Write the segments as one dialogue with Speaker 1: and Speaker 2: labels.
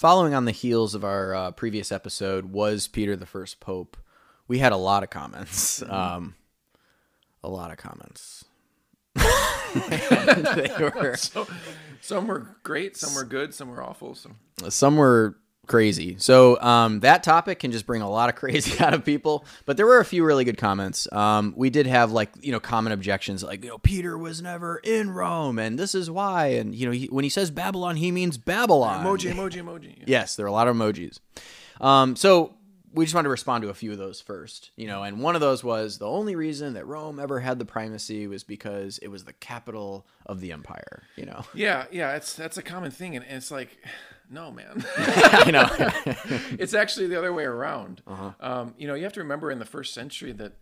Speaker 1: following on the heels of our uh, previous episode, was Peter the first pope? We had a lot of comments. Um, a lot of comments. they were
Speaker 2: So, some were great, some were good, some were awful. Some
Speaker 1: some were crazy. So um, that topic can just bring a lot of crazy out of people. But there were a few really good comments. Um, we did have like you know common objections like you know Peter was never in Rome and this is why and you know he, when he says Babylon he means Babylon.
Speaker 2: emoji, emoji, emoji. Yeah.
Speaker 1: Yes, there are a lot of emojis. Um, so we just wanted to respond to a few of those first, you know, and one of those was the only reason that Rome ever had the primacy was because it was the capital of the empire, you know.
Speaker 2: Yeah, yeah, it's that's a common thing, and it's like, no, man,
Speaker 1: I know.
Speaker 2: it's actually the other way around.
Speaker 1: Uh-huh.
Speaker 2: Um, you know, you have to remember in the first century that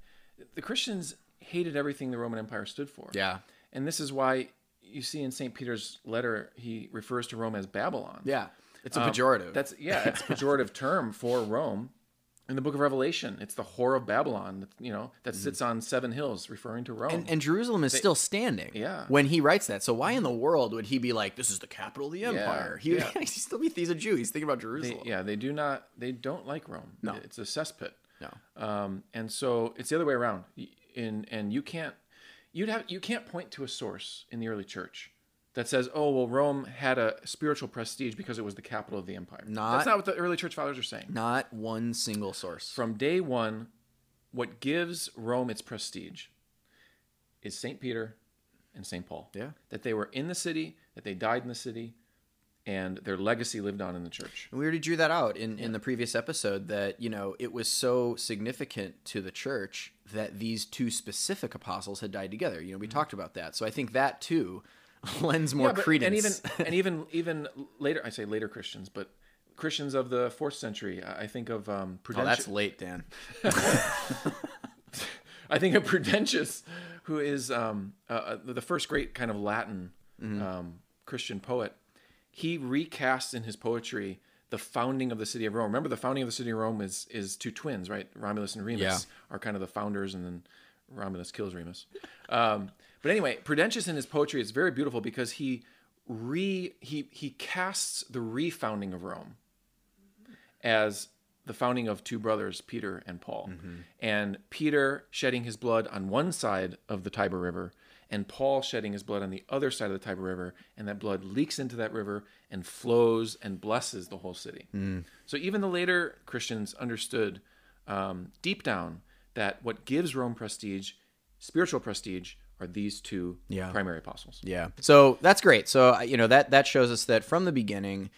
Speaker 2: the Christians hated everything the Roman Empire stood for.
Speaker 1: yeah.
Speaker 2: and this is why you see in Saint Peter's letter he refers to Rome as Babylon.
Speaker 1: Yeah. It's a
Speaker 2: Um,
Speaker 1: pejorative.
Speaker 2: That's yeah, it's a pejorative term for Rome. In the book of Revelation, it's the whore of Babylon, you know, that sits on seven hills, referring to Rome.
Speaker 1: And, and Jerusalem is still standing.
Speaker 2: Yeah.
Speaker 1: When he writes that, so why in the world would he be like, "This is the capital of the empire"? he,
Speaker 2: yeah.
Speaker 1: he's still he's a Jew. He's thinking about
Speaker 2: they,
Speaker 1: Jerusalem.
Speaker 2: yeah, they do not, they don't like Rome.
Speaker 1: No.
Speaker 2: it's a cesspit.
Speaker 1: No.
Speaker 2: Um, and so it's the other way around. In and you can't, you'd have you can't point to a source in the early church that says, "Oh, well, Rome had a spiritual prestige because it was the capital of the empire."
Speaker 1: Not-
Speaker 2: That's not what the early church fathers are saying.
Speaker 1: Not one single source.
Speaker 2: From day one, what gives Rome its prestige is Saint Peter and Saint Paul.
Speaker 1: Yeah.
Speaker 2: that they were in the city, that they died in the city, and their legacy lived on in the church.
Speaker 1: And we already drew that out in, in the previous episode that, you know, it was so significant to the church that these two specific apostles had died together. You know, we mm-hmm. talked about that. So I think that too lends more.
Speaker 2: Yeah, but-
Speaker 1: credence.
Speaker 2: And even and even even later, I say later Christians, but Christians of the fourth century. I think of um,
Speaker 1: oh, that's late, Dan.
Speaker 2: I think of Prudentius, who is um, uh, uh, the first great kind of Latin
Speaker 1: Mm-hmm.
Speaker 2: um, Christian poet. He recasts in his poetry the founding of the city of Rome. Remember, the founding of the city of Rome is is two twins, right? Romulus and Remus
Speaker 1: Yeah.
Speaker 2: are kind of the founders, and then Romulus kills Remus. Um, but anyway, Prudentius in his poetry is very beautiful because he re he he casts the refounding of Rome as the founding of two brothers, Peter and Paul. And Peter shedding his blood on one side of the Tiber River, and Paul shedding his blood on the other side of the Tiber River, and that blood leaks into that river and flows and blesses the whole city. So even the later Christians understood um, deep down that what gives Rome prestige, spiritual prestige, are these two
Speaker 1: Yeah.
Speaker 2: primary apostles.
Speaker 1: Yeah. So that's great. So you know that that shows us that from the beginning,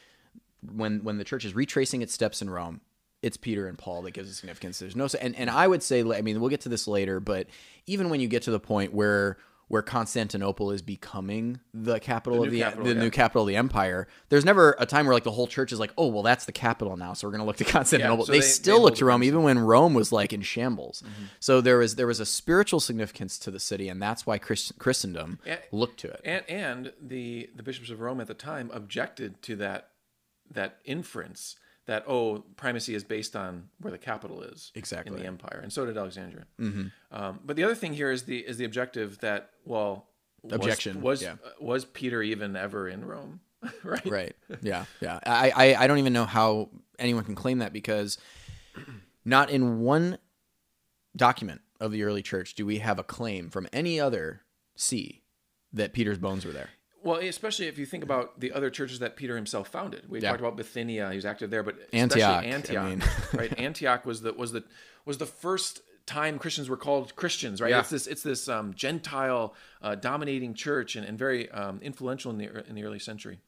Speaker 1: when when the church is retracing its steps in Rome, it's Peter and Paul that gives it significance. There's no and and I would say I mean we'll get to this later, but even when you get to the point where where Constantinople is becoming the capital
Speaker 2: The
Speaker 1: of the
Speaker 2: capital,
Speaker 1: the
Speaker 2: yeah.
Speaker 1: new capital of the empire, there's never a time where like the whole church is like, oh well, that's the capital now, so we're gonna look to Constantinople.
Speaker 2: so
Speaker 1: they,
Speaker 2: they-
Speaker 1: still
Speaker 2: they
Speaker 1: look to Rome even when Rome was like in shambles.
Speaker 2: Mm-hmm.
Speaker 1: So there was there was a spiritual significance to the city, and that's why Christ, Christendom
Speaker 2: Yeah.
Speaker 1: looked to it.
Speaker 2: And and the the bishops of Rome at the time objected to that that inference that oh primacy is based on where the capital is
Speaker 1: Exactly.
Speaker 2: in the empire, and so did Alexandria. Mm-hmm. Um, but the other thing here is the is the objective that well was-
Speaker 1: Objection,
Speaker 2: was
Speaker 1: yeah.
Speaker 2: uh, was Peter even ever in Rome, right?
Speaker 1: right yeah yeah I, I i don't even know how anyone can claim that because not in one document of the early church do we have a claim from any other see that peter's bones were there
Speaker 2: Well, especially if you think about the other churches that Peter himself founded. We
Speaker 1: Yeah.
Speaker 2: talked about Bithynia; he was active there, but
Speaker 1: Antioch,
Speaker 2: especially
Speaker 1: I
Speaker 2: Antioch,
Speaker 1: mean.
Speaker 2: right? Antioch was the was the was the first time Christians were called Christians, right?
Speaker 1: Yeah.
Speaker 2: It's this it's this um, Gentile uh, dominating church and, and very um, influential in the in the early century.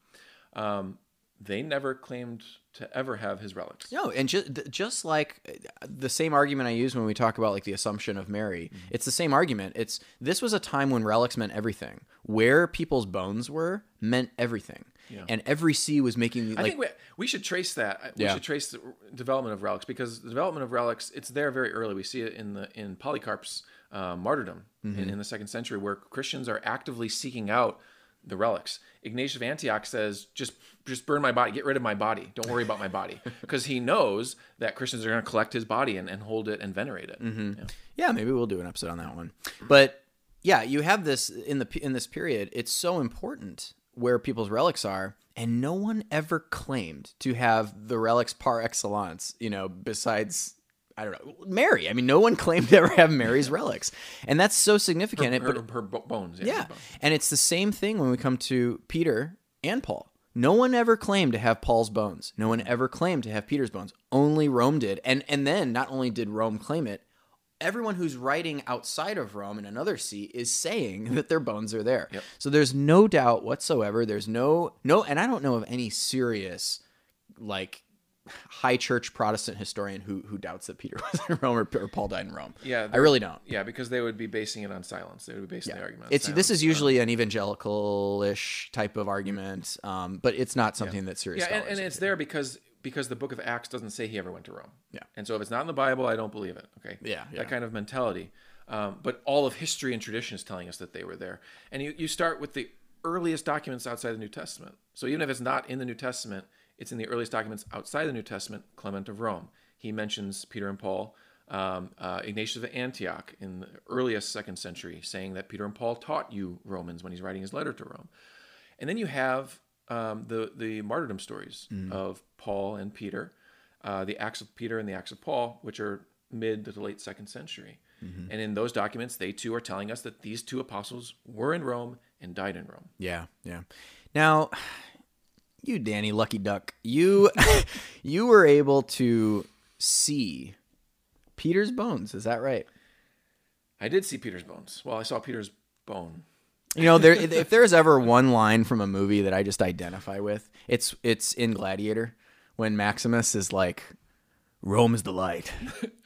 Speaker 2: Um, they never claimed to ever have his relics.
Speaker 1: no and just just like uh, the same argument i use when we talk about like the assumption of mary
Speaker 2: Mm-hmm.
Speaker 1: it's the same argument it's this was a time when relics meant everything where people's bones were meant everything and every see was making
Speaker 2: I
Speaker 1: like
Speaker 2: think we, we should trace that. We
Speaker 1: Yeah.
Speaker 2: should trace the development of relics because the development of relics it's there very early. We see it in the in Polycarp's uh, martyrdom
Speaker 1: Mm-hmm.
Speaker 2: in, in the second century, where Christians are actively seeking out the relics. Ignatius of Antioch says, "Just just burn my body, get rid of my body. Don't worry about my body," because he knows that Christians are going to collect his body and, and hold it and venerate it.
Speaker 1: Mm-hmm.
Speaker 2: Yeah.
Speaker 1: Yeah, maybe we'll do an episode on that one. But yeah, you have this in the in this period. It's so important where people's relics are, and no one ever claimed to have the relics par excellence. You know, besides. I don't know. Mary. I mean, no one claimed to ever have Mary's relics, and that's so significant.
Speaker 2: her,
Speaker 1: but
Speaker 2: her bones. Yeah,
Speaker 1: yeah.
Speaker 2: her bones.
Speaker 1: And it's the same thing when we come to Peter and Paul. No one ever claimed to have Paul's bones. No one ever claimed to have Peter's bones. Only Rome did. And and then not only did Rome claim it, everyone who's writing outside of Rome in another see is saying that their bones are there.
Speaker 2: Yep.
Speaker 1: So there's no doubt whatsoever. There's no no and I don't know of any serious like high church Protestant historian who who doubts that Peter was in Rome or, or Paul died in Rome.
Speaker 2: Yeah,
Speaker 1: I really don't.
Speaker 2: Yeah, because they would be basing it on silence. They would be basing the argument. On
Speaker 1: It's this is usually an evangelical-ish type of argument, um, but it's not something that serious
Speaker 2: yeah, and, and it's there because because the book of Acts doesn't say he ever went to Rome.
Speaker 1: Yeah.
Speaker 2: and so if it's not in the Bible, I don't believe it. Okay,
Speaker 1: Yeah, yeah.
Speaker 2: that kind of mentality. Um, but all of history and tradition is telling us that they were there, and you you start with the earliest documents outside the New Testament. So even if it's not in the New Testament, it's in the earliest documents outside the New Testament. Clement of Rome, he mentions Peter and Paul. Um, uh, Ignatius of Antioch in the earliest second century, saying that Peter and Paul taught you Romans when he's writing his letter to Rome. And then you have um, the the martyrdom stories of Paul and Peter, uh, the Acts of Peter and the Acts of Paul, which are mid to late second century. And in those documents, they too are telling us that these two apostles were in Rome and died in Rome.
Speaker 1: yeah, yeah. Now, you Danny Lucky Duck, you you were able to see Peter's bones. Is that right?
Speaker 2: I did see Peter's bones. Well, I saw Peter's bone.
Speaker 1: You know, there if there's ever one line from a movie that I just identify with, it's it's in Gladiator when Maximus is like, "Rome is the light,"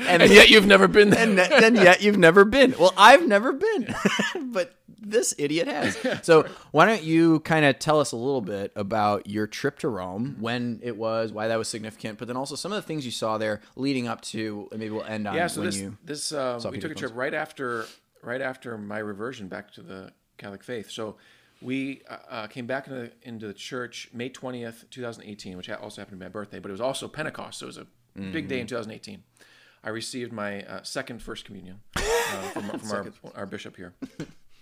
Speaker 2: And yet you've never been there.
Speaker 1: and then yet you've never been. Well, I've never been, but this idiot has. So why don't you kind of tell us a little bit about your trip to Rome, when it was, why that was significant, but then also some of the things you saw there leading up to. and Maybe we'll end on
Speaker 2: yeah so this
Speaker 1: you.
Speaker 2: this
Speaker 1: saw uh,
Speaker 2: we took a trip right after right after my reversion back to the catholic faith so we uh, uh, came back into the, into the church may 20th 2018 which also happened to be my birthday but it was also pentecost so it was a big day in
Speaker 1: Mm-hmm.
Speaker 2: 2018 i received my uh, second first communion uh, from, from our, our bishop here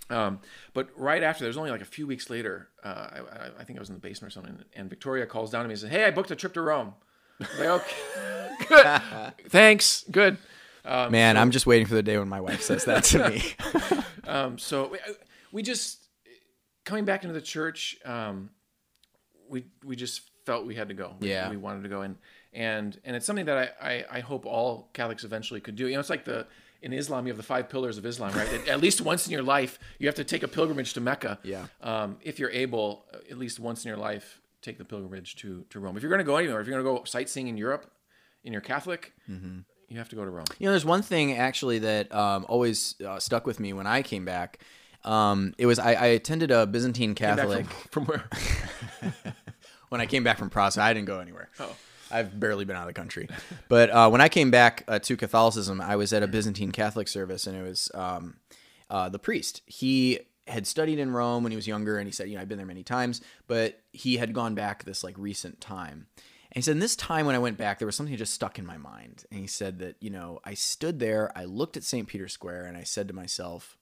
Speaker 2: um, but right after, there was only like a few weeks later. Uh, I, I- I think I was in the basement or something, and Victoria calls down to me and says, "Hey, I booked a trip to Rome." Like, okay, good, thanks, good. Um,
Speaker 1: Man, I'm just waiting for the day when my wife says that to me.
Speaker 2: Um, so we, we just coming back into the church. Um, we we just felt we had to go. We,
Speaker 1: Yeah.
Speaker 2: we wanted to go, and and and it's something that I, I I hope all Catholics eventually could do. You know, it's like the in Islam you have the five pillars of Islam, right? At- least once in your life, you have to take a pilgrimage to Mecca.
Speaker 1: Yeah.
Speaker 2: Um, if you're able, uh, at least once in your life, take the pilgrimage to to Rome. If you're going to go anywhere, if you're going to go sightseeing in Europe, and you're Catholic,
Speaker 1: Mm-hmm.
Speaker 2: you have to go to Rome.
Speaker 1: You know, there's one thing actually that um, always uh, stuck with me when I came back. Um, it was I, I attended a Byzantine Catholic
Speaker 2: from, from where?
Speaker 1: when I came back from Protestant. I didn't go anywhere.
Speaker 2: Oh.
Speaker 1: I've barely been out of the country. But uh, when I came back uh, to Catholicism, I was at a Byzantine Catholic service, and it was um, uh, the priest. He had studied in Rome when he was younger, and he said, you know, I've been there many times, but he had gone back this like recent time. And he said, in this time when I went back, there was something that just stuck in my mind. And he said that, you know, I stood there, I looked at St. Peter's Square, and I said to myself,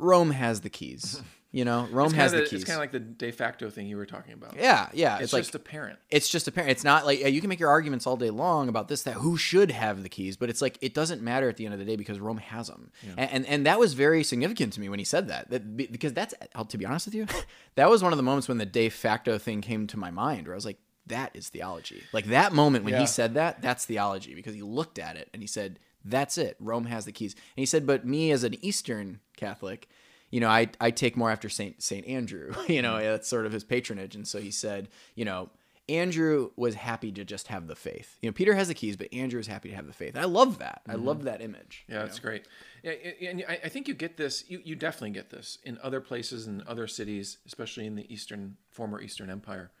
Speaker 1: Rome has the keys. You know, Rome has
Speaker 2: kinda
Speaker 1: the keys.
Speaker 2: It's kind of like the de facto thing you were talking about.
Speaker 1: yeah, yeah.
Speaker 2: It's,
Speaker 1: It's, like
Speaker 2: just apparent.
Speaker 1: it's just apparent. It's not like you can make your arguments all day long about this, that who should have the keys, but it's like it doesn't matter at the end of the day because Rome has them, and, and and that was very significant to me when he said that. That because that's to be honest with you, that was one of the moments when the de facto thing came to my mind, where I was like, that is theology. Like that moment when
Speaker 2: Yeah.
Speaker 1: he said that, that's theology because he looked at it and he said, that's it. Rome has the keys, and he said, but me as an Eastern Catholic you know, I, I take more after Saint Saint Andrew. You know, that's sort of his patronage. And so he said, you know, Andrew was happy to just have the faith. You know, Peter has the keys, but Andrew is happy to have the faith. I love that. I love that image.
Speaker 2: Yeah, that's great. Yeah, and I I think you get this. You, you definitely get this in other places and other cities, especially in the Eastern former Eastern Empire.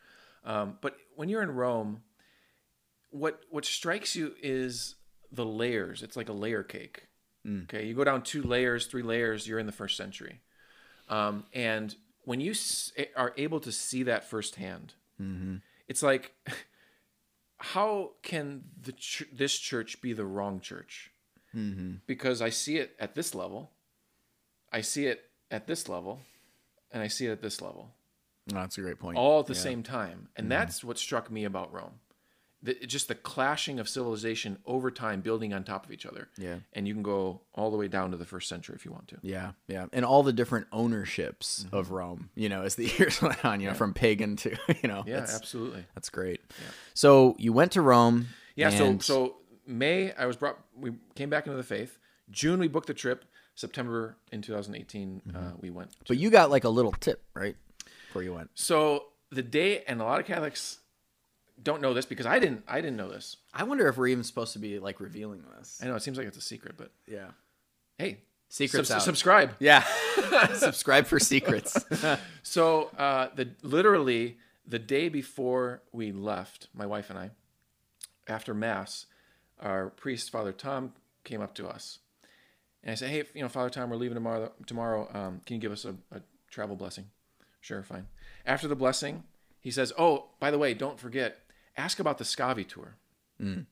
Speaker 2: Um, but when you're in Rome, what what strikes you is the layers. It's like a layer cake. Mm. Okay, you go down two layers, three layers. You're in the first century, um, and when you s- eh, are able to see that firsthand, mm-hmm. it's like, how can the ch- this church be the wrong church? Mm-hmm. because I see it at this level, I see it at this level, and I see it at this level.
Speaker 1: Oh, that's a great point.
Speaker 2: all at the same time. And that's what struck me about Rome. The, just the clashing of civilization over time building on top of each other.
Speaker 1: Yeah.
Speaker 2: And you can go all the way down to the first century if you want to.
Speaker 1: Yeah, yeah, and all the different ownerships
Speaker 2: Mm-hmm.
Speaker 1: of Rome. You know, as the years went on, you know, from pagan to you know,
Speaker 2: Yeah,
Speaker 1: that's,
Speaker 2: absolutely.
Speaker 1: that's great. So you went to Rome.
Speaker 2: Yeah,
Speaker 1: and-
Speaker 2: so so May I was brought we came back into the faith. June we booked the trip. September in 2018 uh, we went.
Speaker 1: but you got like a little tip, right, before you went.
Speaker 2: So the day and a lot of Catholics don't know this because I didn't I didn't know this.
Speaker 1: I wonder if we're even supposed to be like revealing this.
Speaker 2: I know it seems like it's a secret, but
Speaker 1: Yeah,
Speaker 2: hey,
Speaker 1: secrets
Speaker 2: sub-
Speaker 1: out.
Speaker 2: subscribe.
Speaker 1: yeah, subscribe for secrets.
Speaker 2: So uh, the literally the day before we left, my wife and I, after mass, our priest Father Tom came up to us, and I said, "Hey, you know, Father Tom, we're leaving tomorrow. Tomorrow, um, can you give us a, a travel blessing?" Sure, fine. After the blessing, he says, "Oh, by the way, don't forget, ask about the Scavi tour." Mm.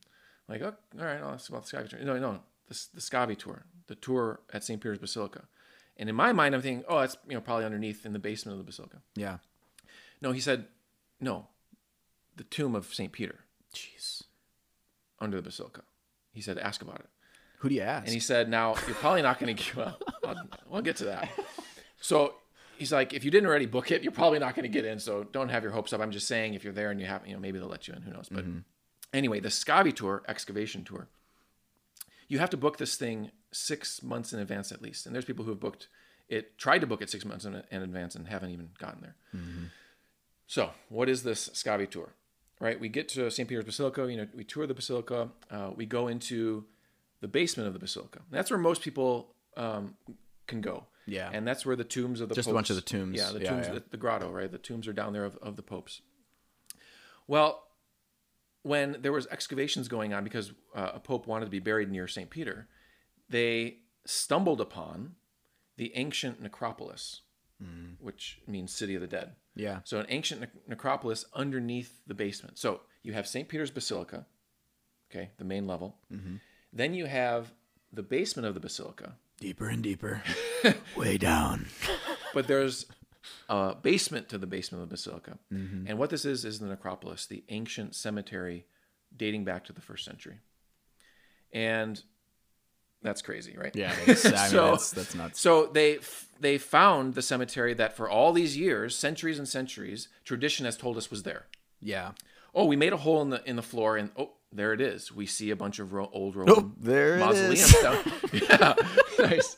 Speaker 2: Like, oh, all right, I'll ask about the Scavi tour. No, no, the, the Scavi tour, the tour at St. Peter's Basilica. And in my mind, I'm thinking, oh, that's you know probably underneath in the basement of the basilica.
Speaker 1: yeah.
Speaker 2: No, he said, no, the tomb of St. Peter
Speaker 1: Jeez.
Speaker 2: under the basilica. He said, ask about it.
Speaker 1: Who do you ask?
Speaker 2: And he said, now you're probably not going to give up. I'll, I'll get to that. So he's like, if you didn't already book it, you're probably not going to get in. So don't have your hopes up. I'm just saying, if you're there and you have, you know, maybe they'll let you in. Who knows? But anyway, the Scavi tour, excavation tour, you have to book this thing six months in advance at least. And there's people who have booked it, tried to book it six months in, in advance and haven't even gotten there. So, what is this Scavi tour? Right, we get to St. Peter's Basilica. You know, we tour the basilica. Uh, we go into the basement of the basilica. That's where most people um, can go.
Speaker 1: Yeah.
Speaker 2: and that's where the tombs of the
Speaker 1: Just a bunch of the tombs.
Speaker 2: Yeah, the
Speaker 1: Yeah,
Speaker 2: tombs,
Speaker 1: yeah.
Speaker 2: The, the grotto, right? The tombs are down there of, of the popes. Well, when there was excavations going on because uh, a pope wanted to be buried near St. Peter, they stumbled upon the ancient necropolis,
Speaker 1: Mm.
Speaker 2: which means city of the dead.
Speaker 1: yeah.
Speaker 2: So an ancient ne- necropolis underneath the basement. So you have St. Peter's Basilica, okay, the main level. Then you have the basement of the basilica,
Speaker 1: Deeper and deeper, way down.
Speaker 2: but there's a basement to the basement of the basilica. Mm-hmm. And what this is is the necropolis, the ancient cemetery dating back to the first century. And that's crazy, right?
Speaker 1: Yeah, that's, I mean,
Speaker 2: So-
Speaker 1: that's, that's nuts.
Speaker 2: So they they found the cemetery that for all these years, centuries and centuries, tradition has told us was there.
Speaker 1: Yeah.
Speaker 2: Oh, we made a hole in the in the floor, and oh, there it is. We see a bunch of ro- old Roman
Speaker 1: Oh, there it
Speaker 2: mausoleums
Speaker 1: is.
Speaker 2: down. yeah, nice.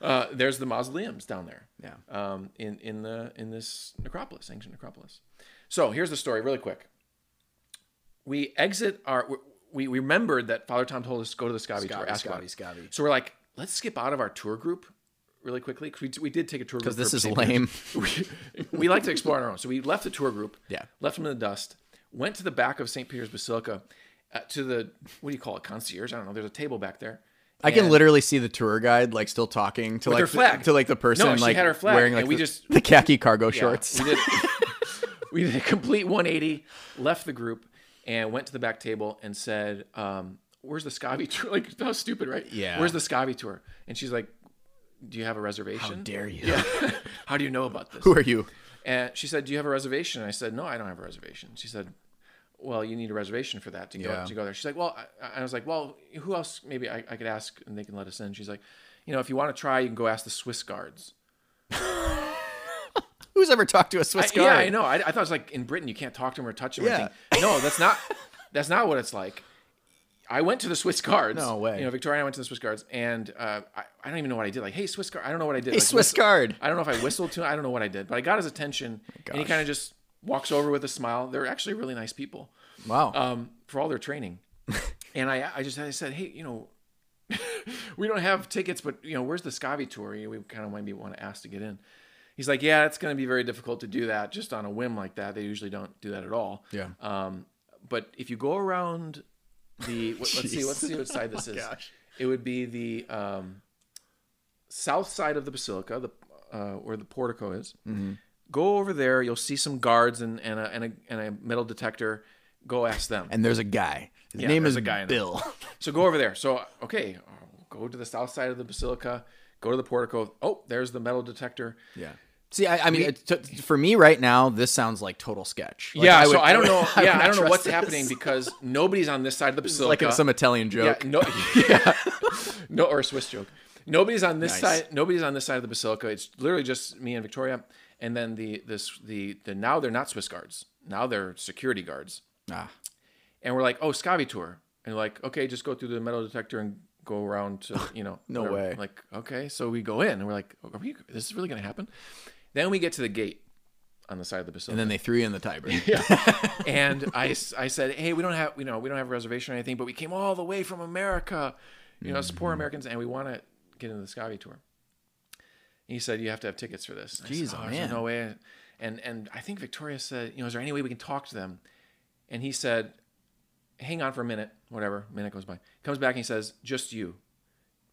Speaker 2: Uh, there's the mausoleums down there.
Speaker 1: Yeah.
Speaker 2: Um, in in the in this necropolis, ancient necropolis. So here's the story, really quick. We exit our. We, we remembered that Father Tom told us to go to the Scavi tour,
Speaker 1: Scavi,
Speaker 2: ask
Speaker 1: Scavi. Scavi.
Speaker 2: So we're like, let's skip out of our tour group really quickly 'cause we, we did take a tour
Speaker 1: Because this is lame.
Speaker 2: we, we like to explore on our own. So we left the tour group.
Speaker 1: Yeah.
Speaker 2: Left them in the dust. Went to the back of St. Peter's Basilica, uh, to the what do you call it, concierge? I don't know. There's a table back there.
Speaker 1: I can literally see the tour guide like still talking to
Speaker 2: With
Speaker 1: like
Speaker 2: her
Speaker 1: the-
Speaker 2: flag.
Speaker 1: to like the person
Speaker 2: No, she
Speaker 1: like
Speaker 2: had her flag,
Speaker 1: wearing like
Speaker 2: and we
Speaker 1: the,
Speaker 2: just-
Speaker 1: the khaki cargo
Speaker 2: Yeah,
Speaker 1: shorts.
Speaker 2: We did, we did a complete 180, left the group, and went to the back table and said, um, "Where's the Scavi tour?" Like that was stupid, right?
Speaker 1: Yeah.
Speaker 2: Where's the Scavi tour? And she's like, "Do you have a reservation?"
Speaker 1: How dare you?
Speaker 2: Yeah. How do you know about this?
Speaker 1: Who are you?
Speaker 2: And she said, "Do you have a reservation?" And I said, "No, I don't have a reservation." She said, "Well, you need a reservation for that to go
Speaker 1: Yeah.
Speaker 2: to go there." She's like, "Well," I, I was like, "Well, who else? Maybe I, I could ask, and they can let us in." She's like, "You know, if you want to try, you can go ask the Swiss guards."
Speaker 1: Who's ever talked to a Swiss
Speaker 2: I-
Speaker 1: guard?
Speaker 2: yeah, I know. I, I thought it was like in Britain, you can't talk to them or touch them. Or
Speaker 1: Yeah.
Speaker 2: anything. No, that's not. That's not what it's like. I went to the Swiss guards.
Speaker 1: No way.
Speaker 2: You know, Victoria and I went to the Swiss guards, and uh, I, I don't even know what I did. Like, hey, Swiss guard. I don't know what I did.
Speaker 1: Hey,
Speaker 2: like,
Speaker 1: Swiss
Speaker 2: whistle-
Speaker 1: guard.
Speaker 2: I don't know if I whistled to him. I don't know what I did, but I got his attention, and he kind of just walks over with a smile. They're actually really nice people
Speaker 1: Wow.
Speaker 2: um, for all their training. and I, I just I said, hey, you know, we don't have tickets, but you know, where's the Scavi tour? We kind of maybe want to ask to get in. He's like, yeah, it's going to be very difficult to do that just on a whim like that. They usually don't do that at all.
Speaker 1: Yeah.
Speaker 2: Um, but if you go around the, what, let's see, let's see what side this is.
Speaker 1: gosh.
Speaker 2: It would be the um, south side of the basilica, the uh, where the portico is. Go over there. You'll see some guards and, and, a, and, a, and a metal detector. Go ask them.
Speaker 1: and there's a guy. His
Speaker 2: Yeah,
Speaker 1: name is
Speaker 2: a guy.
Speaker 1: Bill.
Speaker 2: So go over there. So okay, go to the south side of the basilica. Go to the portico. Oh, there's the metal detector.
Speaker 1: yeah. See, I, I mean, it, t- for me right now, this sounds like total sketch. Like,
Speaker 2: yeah,
Speaker 1: would-
Speaker 2: so I don't know.
Speaker 1: would
Speaker 2: yeah, I don't know what's
Speaker 1: this.
Speaker 2: happening because nobody's on this side of the basilica.
Speaker 1: like some Italian joke.
Speaker 2: Yeah, no, yeah, no, or a Swiss joke. Nobody's on this
Speaker 1: Nice.
Speaker 2: side. Nobody's on this side of the basilica. It's literally just me and Victoria, and then the this the the now they're not Swiss guards. Now they're security guards,
Speaker 1: Ah,
Speaker 2: and we're like, oh, Scavi tour, and like, okay, just go through the metal detector and go around to you know.
Speaker 1: No
Speaker 2: whatever.
Speaker 1: way.
Speaker 2: Like, okay, so we go in, and we're like, are we? This is really gonna happen? Then we get to the gate on the side of the basilica
Speaker 1: and then they threw you in the Tiber.
Speaker 2: and I, I said, hey, we don't have you know we don't have a reservation or anything, but we came all the way from America, you know, support
Speaker 1: Mm-hmm.
Speaker 2: Americans, and we want to get into the Scavi tour. He said you have to have tickets for this. And
Speaker 1: Jeez,
Speaker 2: said,
Speaker 1: oh,
Speaker 2: there's
Speaker 1: man.
Speaker 2: no way. And and I think Victoria said, you know, is there any way we can talk to them? And he said, hang on for a minute, whatever. minute goes by. Comes back and he says, just you,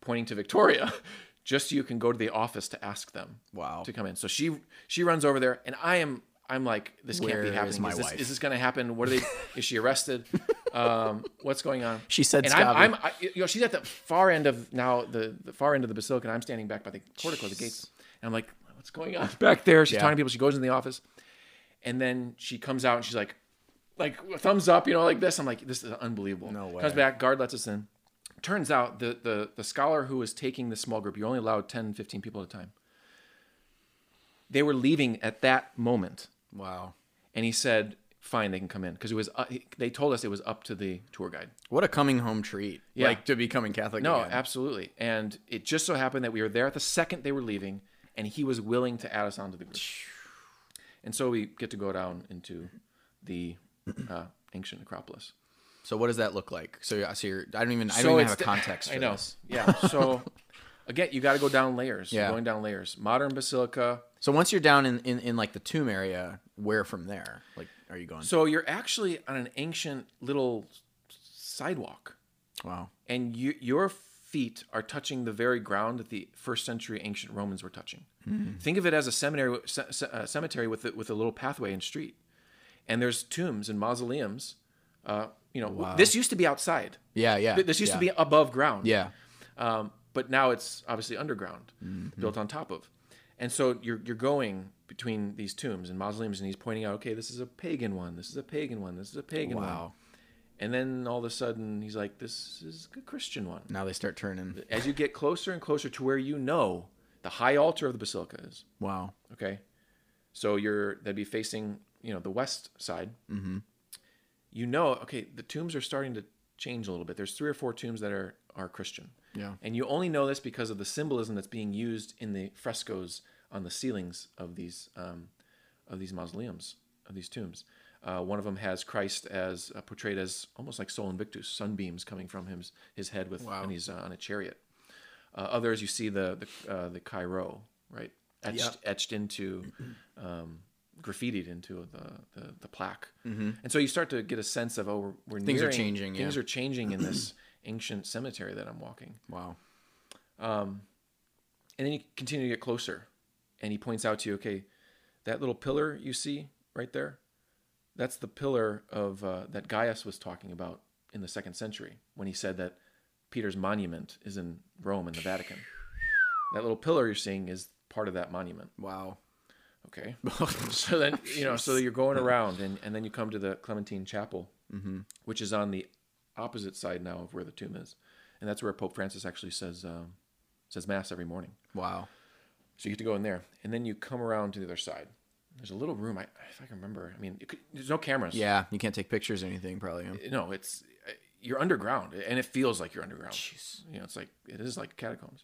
Speaker 2: pointing to Victoria. Just you can go to the office to ask them
Speaker 1: Wow.
Speaker 2: to come in. So she she runs over there, and I am I'm like, this can't
Speaker 1: Where
Speaker 2: be
Speaker 1: is
Speaker 2: happening.
Speaker 1: my
Speaker 2: Is, this, is this going to happen? What are they? is she arrested? Um, what's going on?
Speaker 1: She said
Speaker 2: and
Speaker 1: Scavi.
Speaker 2: I'm, I'm I, you know, she's at the far end of now the, the far end of the basilica, and I'm standing back by the portico, the gates, and I'm like, what's going on back there? She's
Speaker 1: Yeah.
Speaker 2: talking to people. She goes in the office, and then she comes out and she's like, like thumbs up, you know, like this. I'm like, this is unbelievable.
Speaker 1: No way.
Speaker 2: Comes back, guard lets us in. Turns out the the the scholar who was taking the small group, you're only allowed 10, 15 people at a time. They were leaving at that moment
Speaker 1: Wow.
Speaker 2: and he said fine they can come in because it was uh, they told us it was up to the tour guide
Speaker 1: What a coming home treat.
Speaker 2: Yeah.
Speaker 1: Like to becoming Catholic.
Speaker 2: no
Speaker 1: again.
Speaker 2: absolutely and it just so happened that we were there at the second they were leaving and he was willing to add us onto the group and so we get to go down into the uh, ancient necropolis
Speaker 1: So what does that look like? So, yeah, so you're, I don't even, I
Speaker 2: So
Speaker 1: don't even have a context for
Speaker 2: i know
Speaker 1: this.
Speaker 2: yeah so again you got to go down layers
Speaker 1: Yeah.
Speaker 2: going down layers modern basilica
Speaker 1: So once you're down in, in, in like the tomb area, where from there? Like, are you going?
Speaker 2: so you're actually on an ancient little sidewalk
Speaker 1: wow.
Speaker 2: and you, your feet are touching the very ground that the first century ancient Romans were touching. Think of it as a seminary, ce- ce- uh, cemetery with a, with a little pathway and street, and there's tombs and mausoleums. Uh, you know, this used to be outside.
Speaker 1: Yeah, yeah.
Speaker 2: This used
Speaker 1: yeah.
Speaker 2: to be above ground.
Speaker 1: Yeah.
Speaker 2: Um, but now it's obviously underground, built on top of. And so you're you're going between these tombs and mausoleums, and he's pointing out, okay, this is a pagan one, this is a pagan one, this is a pagan one.
Speaker 1: Wow.
Speaker 2: And then all of a sudden, he's like, this is a Christian one
Speaker 1: Now they start turning.
Speaker 2: as you get closer and closer to where you know the high altar of the basilica is.
Speaker 1: Wow.
Speaker 2: Okay, so you're that'd be facing you know the west side. Mm-hmm. You know, okay, the tombs are starting to change a little bit. There's three or four tombs that are are Christian.
Speaker 1: Yeah.
Speaker 2: and you only know this because of the symbolism that's being used in the frescoes on the ceilings of these um, of these mausoleums of these tombs. Uh, one of them has Christ as uh, portrayed as almost like Sol Invictus, sunbeams coming from his his head with
Speaker 1: Wow.
Speaker 2: when he's uh, on a chariot. Uh, others, you see the the uh, the Chi-Rho, right, etched etched into, um, graffitied into the the, the plaque, mm-hmm. and so you start to get a sense of oh, we're, we're
Speaker 1: Things are changing,
Speaker 2: Things
Speaker 1: yeah.
Speaker 2: are changing in this ancient cemetery that I'm walking.
Speaker 1: Wow.
Speaker 2: Um, And then you continue to get closer, and he points out to you, okay, that little pillar you see right there, that's the pillar of uh, that Gaius was talking about in the second century when he said that Peter's monument is in Rome in the Vatican. That little pillar you're seeing is part of that monument.
Speaker 1: Wow.
Speaker 2: Okay. so then you know, so you're going around, and, and then you come to the Clementine Chapel, which is on the opposite side now of where the tomb is, and that's where Pope Francis actually says um, says mass every morning.
Speaker 1: Wow.
Speaker 2: So you get to go in there, and then you come around to the other side. There's a little room. I, if I can remember, I mean, could, there's no cameras.
Speaker 1: Yeah, you can't take pictures or anything, probably. huh?
Speaker 2: No, it's uh, you're underground, and it feels like you're underground. You know, it's like it is like catacombs.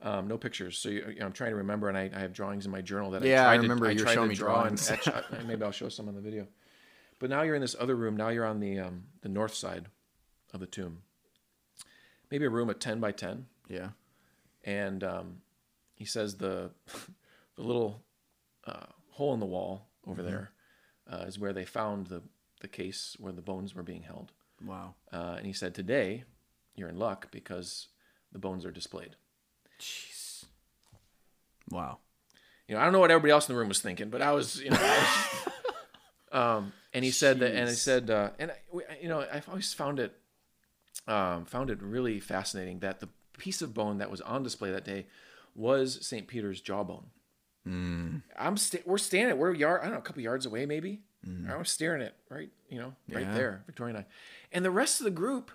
Speaker 2: Um, no pictures. So you, you know, I'm trying to remember, and I, I have drawings in my journal that
Speaker 1: Yeah,
Speaker 2: I
Speaker 1: I remember
Speaker 2: to,
Speaker 1: you were
Speaker 2: tried
Speaker 1: showing me
Speaker 2: draw and
Speaker 1: drawings.
Speaker 2: etch. Uh, Maybe I'll show some on the video. But now you're in this other room. Now you're on the um, the north side of the tomb. Maybe a room of ten by ten
Speaker 1: Yeah.
Speaker 2: and um, he says the the little uh, hole in the wall over there uh, is where they found the the case where the bones were being held.
Speaker 1: Wow.
Speaker 2: Uh, and he said, "Today, you're in luck because the bones are displayed."
Speaker 1: Jeez. Wow.
Speaker 2: You know, I don't know what everybody else in the room was thinking, but I was, you know. Was- um, and he said that, and he said, uh, and I, you know, I've always found it, um, found it really fascinating that the piece of bone that was on display that day was Saint Peter's jawbone. I'm sta- we're standing, we're yard, I don't know, a couple yards away maybe. I was staring at right, you know, right
Speaker 1: Yeah.
Speaker 2: there, Victoria and I, and the rest of the group,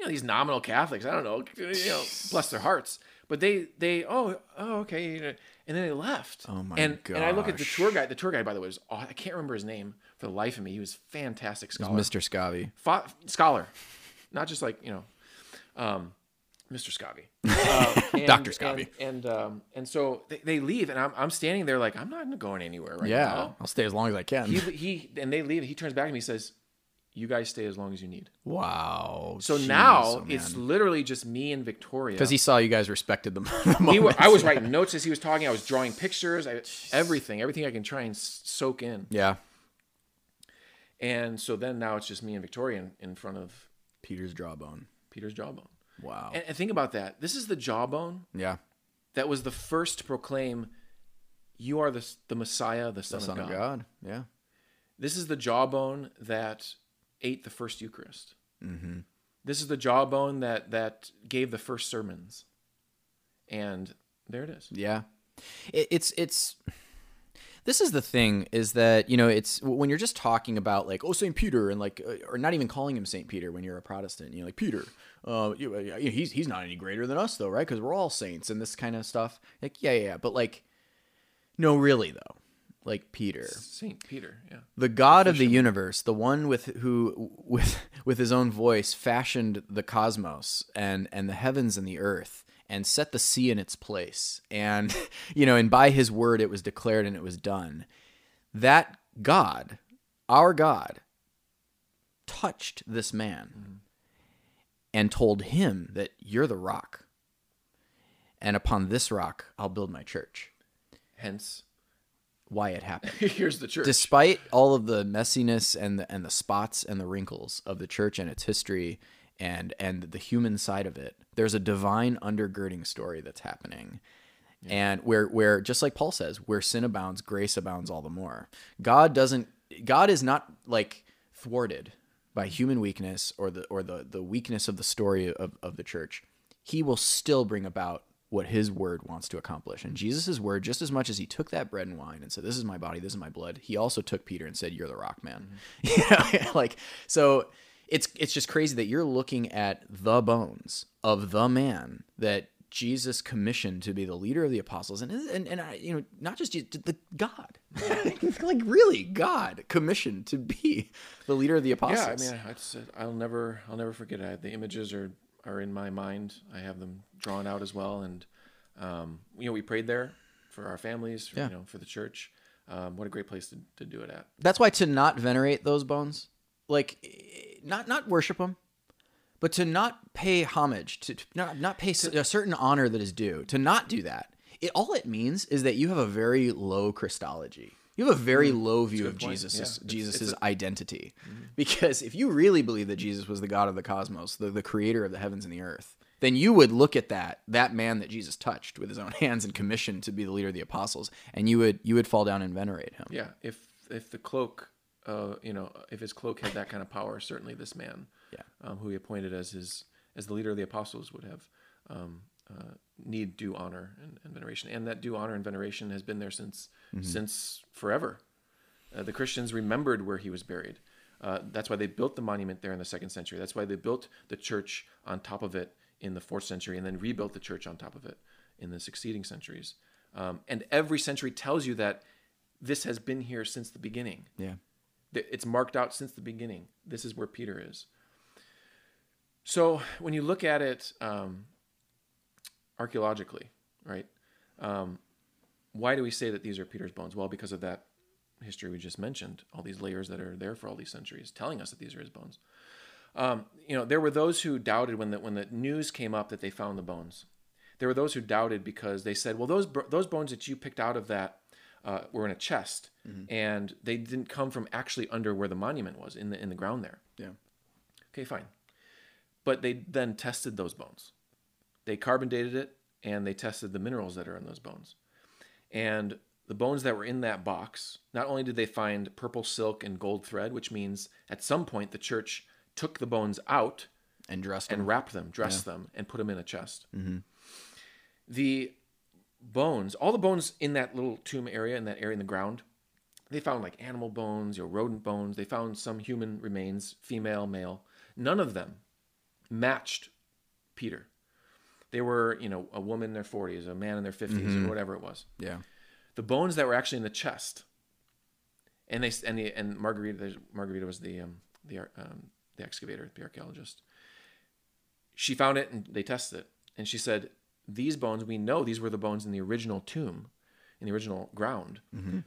Speaker 2: you know, these nominal Catholics, I don't know, you know, bless their hearts, but they they oh oh okay, and then they left.
Speaker 1: Oh my
Speaker 2: and and I look at the tour guide. The tour guide, by the way, was aw- I can't remember his name for the life of me. He was fantastic scholar,
Speaker 1: Mr. Scotty.
Speaker 2: Fa- scholar, not just like you know, um, Mr. Scotty, uh,
Speaker 1: Dr. Scotty.
Speaker 2: and and, um, and so they, they leave, and I'm I'm standing there like I'm not going anywhere right
Speaker 1: Yeah,
Speaker 2: now.
Speaker 1: I'll stay as long as I can.
Speaker 2: He he and they leave. He turns back to me, and says, "You guys stay as long as you need."
Speaker 1: wow.
Speaker 2: So
Speaker 1: Jeez,
Speaker 2: now
Speaker 1: oh,
Speaker 2: it's literally just me and Victoria.
Speaker 1: because he saw you guys respected them. the
Speaker 2: We were,
Speaker 1: moment.
Speaker 2: I was writing notes as he was talking. I was drawing pictures. I, everything, everything I can try and soak in.
Speaker 1: Yeah.
Speaker 2: And so then now it's just me and Victoria in, in front of
Speaker 1: Peter's jawbone.
Speaker 2: Peter's jawbone.
Speaker 1: Wow.
Speaker 2: And, and think about that. This is the jawbone
Speaker 1: yeah.
Speaker 2: that was the first to proclaim, "You are the the Messiah, the Son,
Speaker 1: The Son
Speaker 2: of,
Speaker 1: of
Speaker 2: God.
Speaker 1: God. Yeah.
Speaker 2: This is the jawbone that ate the first Eucharist. Mm-hmm. This is the jawbone that that gave the first sermons. And there it is.
Speaker 1: Yeah. It, it's it's this is the thing is that you know it's when you're just talking about like oh Saint Peter and like uh, or not even calling him Saint Peter when you're a Protestant you know like Peter uh you, uh, he's he's not any greater than us though right? Because we're all saints and this kind of stuff. Like yeah yeah but like no really though. Like Peter.
Speaker 2: Saint Peter, yeah.
Speaker 1: the god of the universe the one with who with with his own voice fashioned the cosmos and and the heavens and the earth and set the sea in its place. And you know and by his word it was declared and it was done. That god our god touched this man mm. and told him that you're the rock. And upon this rock i'll build my church.
Speaker 2: Hence,
Speaker 1: why it happened.
Speaker 2: Here's the church.
Speaker 1: despite all of the messiness and the, and the spots and the wrinkles of the church and its history and and the human side of it there's a divine undergirding story that's happening. And where where just like Paul says where sin abounds grace abounds all the more. God doesn't God is not like thwarted by mm-hmm. human weakness or the or the the weakness of the story of, of the church. He will still bring about what his word wants to accomplish. And mm-hmm. Jesus' word, just as much as he took that bread and wine and said, This is my body, this is my blood, he also took Peter and said, You're the rock man. Mm-hmm. You know, like so it's it's just crazy that you're looking at the bones of the man that Jesus commissioned to be the leader of the apostles, and and, and I, you know, not just Je- the God, like really God commissioned to be the leader of the apostles.
Speaker 2: Yeah, I mean, it's, I'll never, I'll never forget it. The images are are in my mind. I have them drawn out as well, and um, you know, we prayed there for our families, for,
Speaker 1: Yeah.
Speaker 2: you know, for the church. Um, what a great place to, to do it at.
Speaker 1: That's why to not venerate those bones, like not not worship them, but to not pay homage, to, to not not pay a certain honor that is due, to not do that. It all it means is that you have a very low Christology. You have a very mm. low view of. Jesus'
Speaker 2: Yeah,
Speaker 1: Jesus's identity, mm-hmm. because if you really believe that Jesus was the God of the cosmos, the, the creator of the heavens and the earth, then you would look at that that man that Jesus touched with his own hands and commissioned to be the leader of the apostles, and you would you would fall down and venerate him.
Speaker 2: Yeah, if if the cloak, uh, you know, if his cloak had that kind of power, certainly this man,
Speaker 1: Yeah.
Speaker 2: um, who he appointed as his as the leader of the apostles, would have um, uh, need due honor and, and veneration, and that due honor and veneration has been there since since forever. Uh, the Christians remembered where he was buried. Uh, that's why they built the monument there in the second century. That's why they built the church on top of it in the fourth century, and then rebuilt the church on top of it in the succeeding centuries. Um, and every century tells you that this has been here since the beginning.
Speaker 1: Yeah.
Speaker 2: It's marked out since the beginning. This is where Peter is. So when you look at it um, archaeologically, right? Um, why do we say that these are Peter's bones? Well, because of that history we just mentioned, all these layers that are there for all these centuries, telling us that these are his bones. Um, you know, there were those who doubted when the when the news came up that they found the bones. There were those who doubted because they said, "Well, those those bones that you picked out of that uh, were in a chest, and they didn't come from actually under where the monument was in the in the ground there."
Speaker 1: Yeah.
Speaker 2: Okay, fine. But they then tested those bones. They carbon dated it and they tested the minerals that are in those bones. And the bones that were in that box, not only did they find purple silk and gold thread, which means at some point the church took the bones out
Speaker 1: And dressed
Speaker 2: and
Speaker 1: him.
Speaker 2: wrapped them, dressed them, and put them in a chest. The bones, all the bones in that little tomb area, in that area in the ground, they found like animal bones, you know, rodent bones. They found some human remains, female, male. None of them matched Peter. They were, you know, a woman in their 40s, a man in their 50s, or whatever it was.
Speaker 1: Yeah.
Speaker 2: The bones that were actually in the chest, and they and the and Margherita Margherita was the um, the um, the excavator, the archaeologist. She found it and they tested it, and she said, "These bones, we know these were the bones in the original tomb, in the original ground,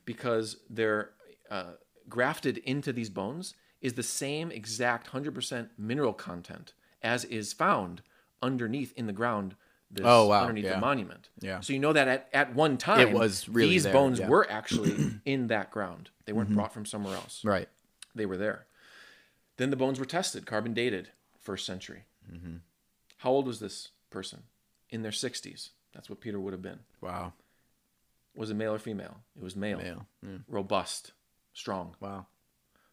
Speaker 2: because they're uh, grafted into these bones is the same exact hundred percent mineral content as is found underneath in the ground." This,
Speaker 1: Oh, wow,
Speaker 2: Underneath
Speaker 1: yeah.
Speaker 2: the monument.
Speaker 1: Yeah.
Speaker 2: So you know that at, at one time it
Speaker 1: was really
Speaker 2: these
Speaker 1: there,
Speaker 2: bones
Speaker 1: yeah. Mm-hmm.
Speaker 2: were actually in that ground. They weren't brought from somewhere else.
Speaker 1: Right.
Speaker 2: They were there. Then the bones were tested, carbon dated, first century.
Speaker 1: Mm-hmm.
Speaker 2: How old was this person? In their 60s. That's what Peter would have been.
Speaker 1: Wow.
Speaker 2: Was it male or female? It was male.
Speaker 1: Male. Yeah.
Speaker 2: Robust, strong,
Speaker 1: Wow.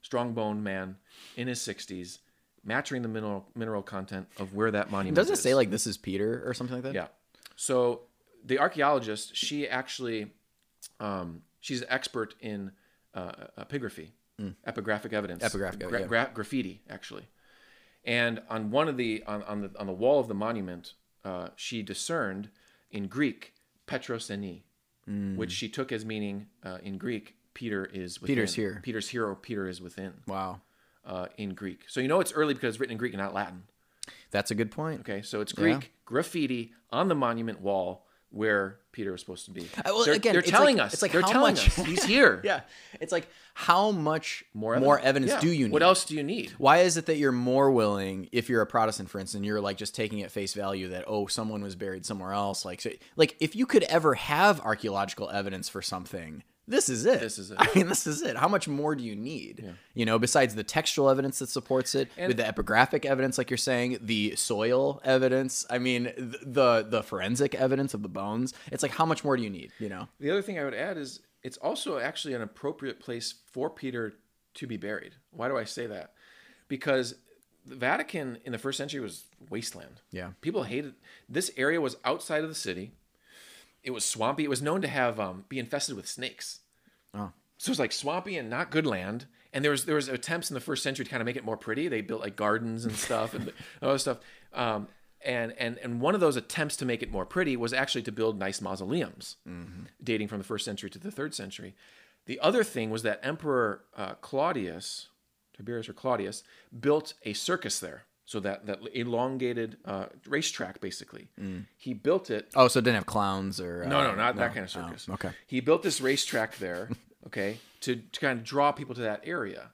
Speaker 2: strong boned man in his 60s, matching the mineral mineral content of where that monument is.
Speaker 1: Does it
Speaker 2: is.
Speaker 1: say like this is Peter or something like that?
Speaker 2: Yeah. So the archaeologist, she actually, um, she's an expert in uh, epigraphy, epigraphic evidence.
Speaker 1: Epigraphic,
Speaker 2: gra-
Speaker 1: yeah.
Speaker 2: gra- graffiti actually. And on one of the on, on the on the wall of the monument, uh, she discerned in Greek Petros eni,
Speaker 1: Hmm.
Speaker 2: which she took as meaning uh, in Greek Peter is within.
Speaker 1: Peter's here.
Speaker 2: Peter's here or Peter is within
Speaker 1: Wow.
Speaker 2: uh, in Greek. So you know it's early because it's written in Greek and not Latin.
Speaker 1: That's a good point.
Speaker 2: Okay, so it's Greek graffiti on the monument wall where Peter was supposed to be.
Speaker 1: Uh, well,
Speaker 2: they're
Speaker 1: again,
Speaker 2: they're telling
Speaker 1: like-
Speaker 2: us.
Speaker 1: it's like
Speaker 2: they're
Speaker 1: how
Speaker 2: telling
Speaker 1: much-
Speaker 2: us he's here.
Speaker 1: Yeah. It's like how much
Speaker 2: More
Speaker 1: more,
Speaker 2: evidence.
Speaker 1: evidence
Speaker 2: Yeah.
Speaker 1: do you need?
Speaker 2: What else do you need?
Speaker 1: Why is it that you're more willing, if you're a Protestant, for instance, you're like just taking at face value that oh, someone was buried somewhere else? Like, so, like if you could ever have archaeological evidence for something, this is it.
Speaker 2: This is it.
Speaker 1: I mean, this is it. How much more do you need? You know, besides the textual evidence that supports it, with the epigraphic evidence, like you're saying, the soil evidence. I mean, the the forensic evidence of the bones. It's like how much more do you need? You know?
Speaker 2: The other thing I would add is it's also actually an appropriate place for Peter to be buried. Why do I say that? Because the Vatican in the first century was wasteland.
Speaker 1: Yeah.
Speaker 2: People hated this area was outside of the city. It was swampy. It was known to have um, be infested with snakes.
Speaker 1: Oh.
Speaker 2: So it was like swampy and not good land. And there was there was attempts in the first century to kind of make it more pretty. They built like gardens and stuff and all that stuff. Um, and and and one of those attempts to make it more pretty was actually to build nice mausoleums, dating from the first century to the third century. The other thing was that Emperor uh, Claudius, Tiberius or Claudius, built a circus there. So that that elongated uh, racetrack, basically, he built it
Speaker 1: Oh, so it didn't have clowns or
Speaker 2: no,
Speaker 1: uh,
Speaker 2: no, not that kind of circus.
Speaker 1: okay.
Speaker 2: He built this racetrack there, okay, to, to kind of draw people to that area.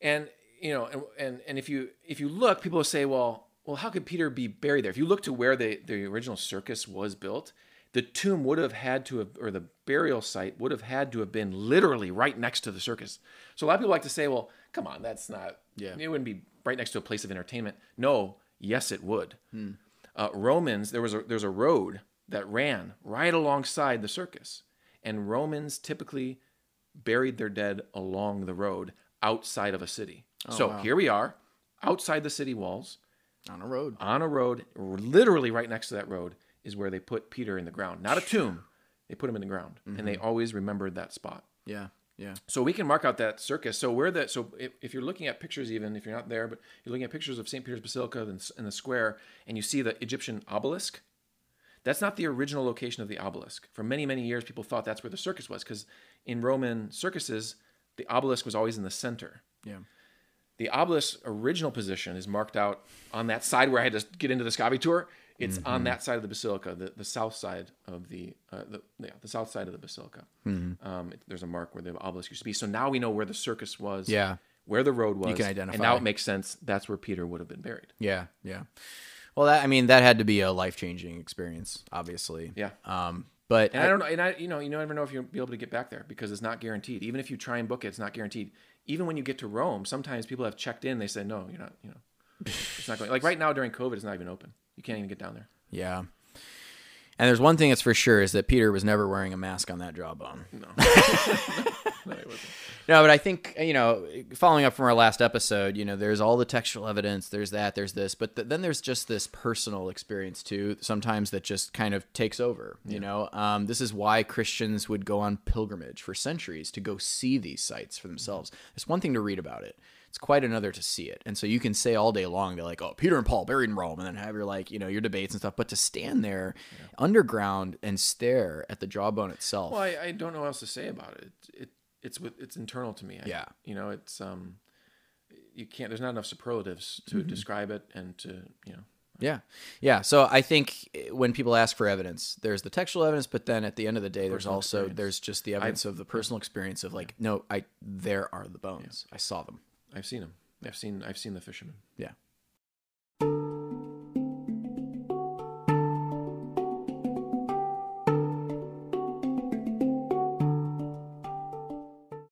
Speaker 2: And you know, and, and and if you if you look, people will say, well, well, how could Peter be buried there? If you look to where the the original circus was built, the tomb would have had to have, or the burial site would have had to have been literally right next to the circus. So a lot of people like to say, well, come on, that's not.
Speaker 1: Yeah.
Speaker 2: It wouldn't be right next to a place of entertainment. No, yes, it would. Uh, Romans, there was a there's a road that ran right alongside the circus, and Romans typically buried their dead along the road outside of a city. so here we are, outside the city walls,
Speaker 1: on a road.
Speaker 2: on a road, literally right next to that road is where they put Peter in the ground, not a tomb. They put him in the ground, and they always remembered that spot.
Speaker 1: Yeah, yeah.
Speaker 2: So we can mark out that circus. So where that so if, if you're looking at pictures, even if you're not there, but you're looking at pictures of St. Peter's Basilica in, in the square, and you see the Egyptian obelisk. That's not the original location of the obelisk. For many many years, people thought that's where the circus was because in Roman circuses, the obelisk was always in the center.
Speaker 1: Yeah.
Speaker 2: The obelisk's original position is marked out on that side where I had to get into the Scavi tour. It's
Speaker 1: Mm-hmm.
Speaker 2: on that side of the basilica, the, the south side of the, uh, the yeah, the south side of the basilica.
Speaker 1: Mm-hmm.
Speaker 2: Um, it- there's a mark where the obelisk used to be. So now we know where the circus was.
Speaker 1: Yeah.
Speaker 2: where the road was.
Speaker 1: You
Speaker 2: can
Speaker 1: identify.
Speaker 2: and now it makes sense. That's where Peter would have been buried.
Speaker 1: Yeah, yeah. Well, that I mean, that had to be a life changing experience, obviously.
Speaker 2: Yeah.
Speaker 1: Um, but
Speaker 2: And I, don't know, and I, you know, you never know if you'll be able to get back there because it's not guaranteed. Even if you try and book it, it's not guaranteed. Even when you get to Rome, sometimes people have checked in. They say, no, you're not. You know, it's not going. Like right now during COVID, it's not even open. You can't even get down there.
Speaker 1: yeah. And there's one thing that's for sure is that Peter was never wearing a mask on that jawbone.
Speaker 2: No, no.
Speaker 1: No, but I think you know, following up from our last episode, you know, there's all the textual evidence, there's that, there's this, but th- then there's just this personal experience too. Sometimes that just kind of takes over. You know, um, this is why Christians would go on pilgrimage for centuries to go see these sites for themselves. It's one thing to read about it. It's quite another to see it. And so you can say all day long, they're like, oh, Peter and Paul buried in Rome, and then have your like, you know, your debates and stuff. But to stand there underground and stare at the jawbone itself.
Speaker 2: Well, I, I don't know what else to say about it. It, it it's with it's internal to me. I,
Speaker 1: Yeah.
Speaker 2: you know, it's um, you can't. There's not enough superlatives to
Speaker 1: Mm-hmm.
Speaker 2: describe it and to you know.
Speaker 1: Yeah. Yeah. So I think when people ask for evidence, there's the textual evidence, but then at the end of the day, there's
Speaker 2: Personal
Speaker 1: also
Speaker 2: experience.
Speaker 1: there's just the evidence of the personal experience of like, no, I there are the bones. I saw them.
Speaker 2: I've seen them. I've seen I've seen the fishermen.
Speaker 1: Yeah.